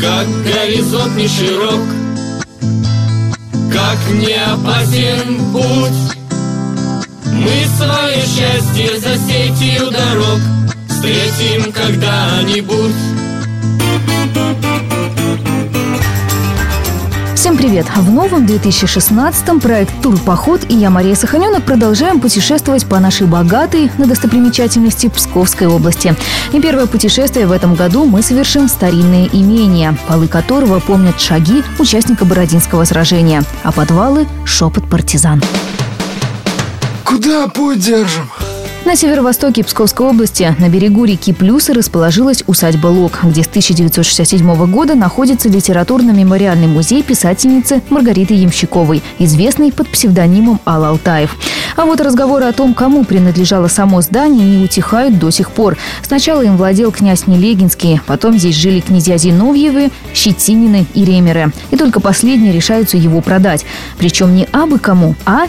Как горизонт не широк Как не опасен путь. Мы свое счастье за сетью дорог Встретим когда-нибудь привет! В новом 2016-м проект «Тур-поход» и я, Мария Саханенок, продолжаем путешествовать по нашей богатой на достопримечательности Псковской области. И первое путешествие в этом году мы совершим в старинное имение, полы которого помнят шаги участника Бородинского сражения, а подвалы – шепот партизан. Куда путь держим? На северо-востоке Псковской области на берегу реки Плюсы расположилась усадьба Лок, где с 1967 года находится литературно-мемориальный музей писательницы Маргариты Ямщиковой, известной под псевдонимом Алла Алтаев. А вот разговоры о том, кому принадлежало само здание, не утихают до сих пор. Сначала им владел князь Нелегинский, потом здесь жили князья Зиновьевы, Щетинины и Ремеры. И только последние решаются его продать. Причем не абы кому, а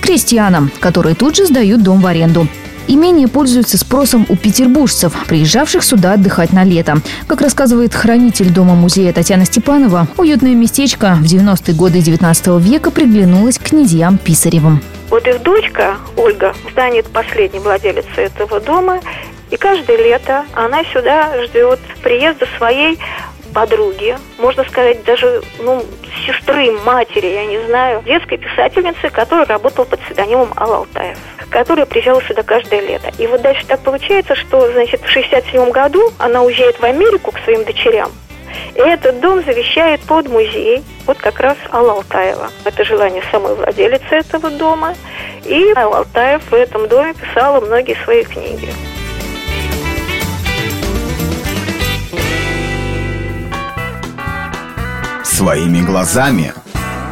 крестьянам, которые тут же сдают дом в аренду. Имение пользуется спросом у петербуржцев, приезжавших сюда отдыхать на лето. Как рассказывает хранитель дома-музея Татьяна Степанова, уютное местечко в 90-е годы 19 века приглянулось князьям Писаревым. Вот их дочка Ольга станет последней владелицей этого дома, и каждое лето она сюда ждет приезда своей подруги, можно сказать, даже ну, сестры, матери, я не знаю, детской писательницы, которая работала под псевдонимом Алла Алтаев которая приезжала сюда каждое лето. И вот дальше так получается, что, значит, в 67 году она уезжает в Америку к своим дочерям, и этот дом завещает под музей, вот как раз Алла Алтаева. Это желание самой владелицы этого дома. И Алла Алтаев в этом доме писала многие свои книги. Своими глазами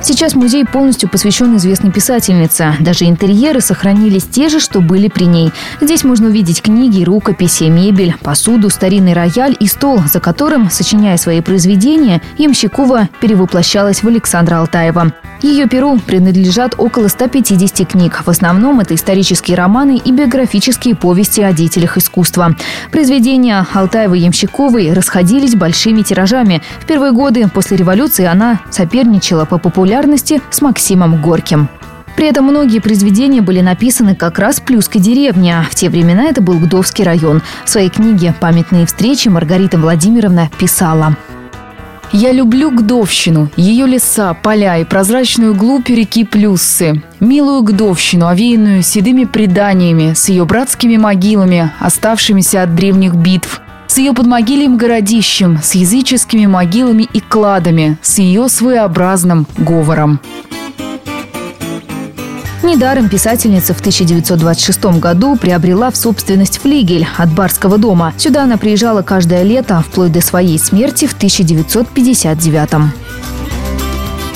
Сейчас музей полностью посвящен известной писательнице. Даже интерьеры сохранились те же, что были при ней. Здесь можно увидеть книги, рукописи, мебель, посуду, старинный рояль и стол, за которым, сочиняя свои произведения, Ямщикова перевоплощалась в Александра Алтаева. Ее перу принадлежат около 150 книг. В основном это исторические романы и биографические повести о деятелях искусства. Произведения Алтаевой-Ямщиковой расходились большими тиражами. В первые годы после революции она соперничала по популярности с Максимом Горьким. При этом многие произведения были написаны как раз Плюской деревне. В те времена это был Гдовский район. В своей книге «Памятные встречи» Маргарита Владимировна писала. Я люблю Гдовщину, ее леса, поля и прозрачную глубь реки Плюссы. Милую Гдовщину, овеянную седыми преданиями, с ее братскими могилами, оставшимися от древних битв, с ее подмогильем городищем, с языческими могилами и кладами, с ее своеобразным говором. Недаром писательница в 1926 году приобрела в собственность флигель от барского дома. Сюда она приезжала каждое лето, вплоть до своей смерти в 1959 -м.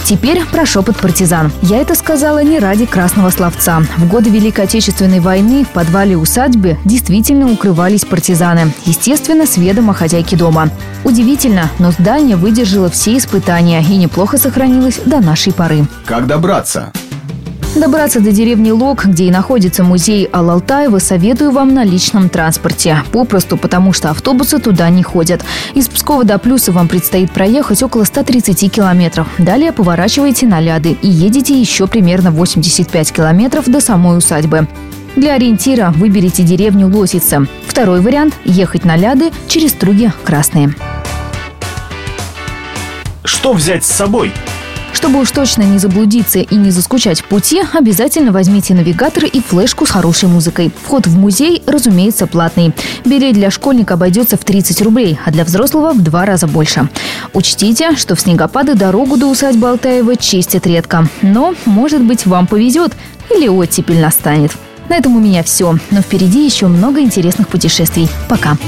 Теперь про шепот партизан. Я это сказала не ради красного словца. В годы Великой Отечественной войны в подвале усадьбы действительно укрывались партизаны. Естественно, с ведома хозяйки дома. Удивительно, но здание выдержало все испытания и неплохо сохранилось до нашей поры. Как добраться? Добраться до деревни Лог, где и находится музей Алалтаева, советую вам на личном транспорте. Попросту потому, что автобусы туда не ходят. Из Пскова до Плюса вам предстоит проехать около 130 километров. Далее поворачиваете на Ляды и едете еще примерно 85 километров до самой усадьбы. Для ориентира выберите деревню Лосица. Второй вариант – ехать на Ляды через Струги Красные. Что взять с собой? Чтобы уж точно не заблудиться и не заскучать в пути, обязательно возьмите навигатор и флешку с хорошей музыкой. Вход в музей, разумеется, платный. Билет для школьника обойдется в 30 рублей, а для взрослого в два раза больше. Учтите, что в снегопады дорогу до усадьбы Алтаева чистят редко. Но, может быть, вам повезет или оттепель настанет. На этом у меня все. Но впереди еще много интересных путешествий. Пока.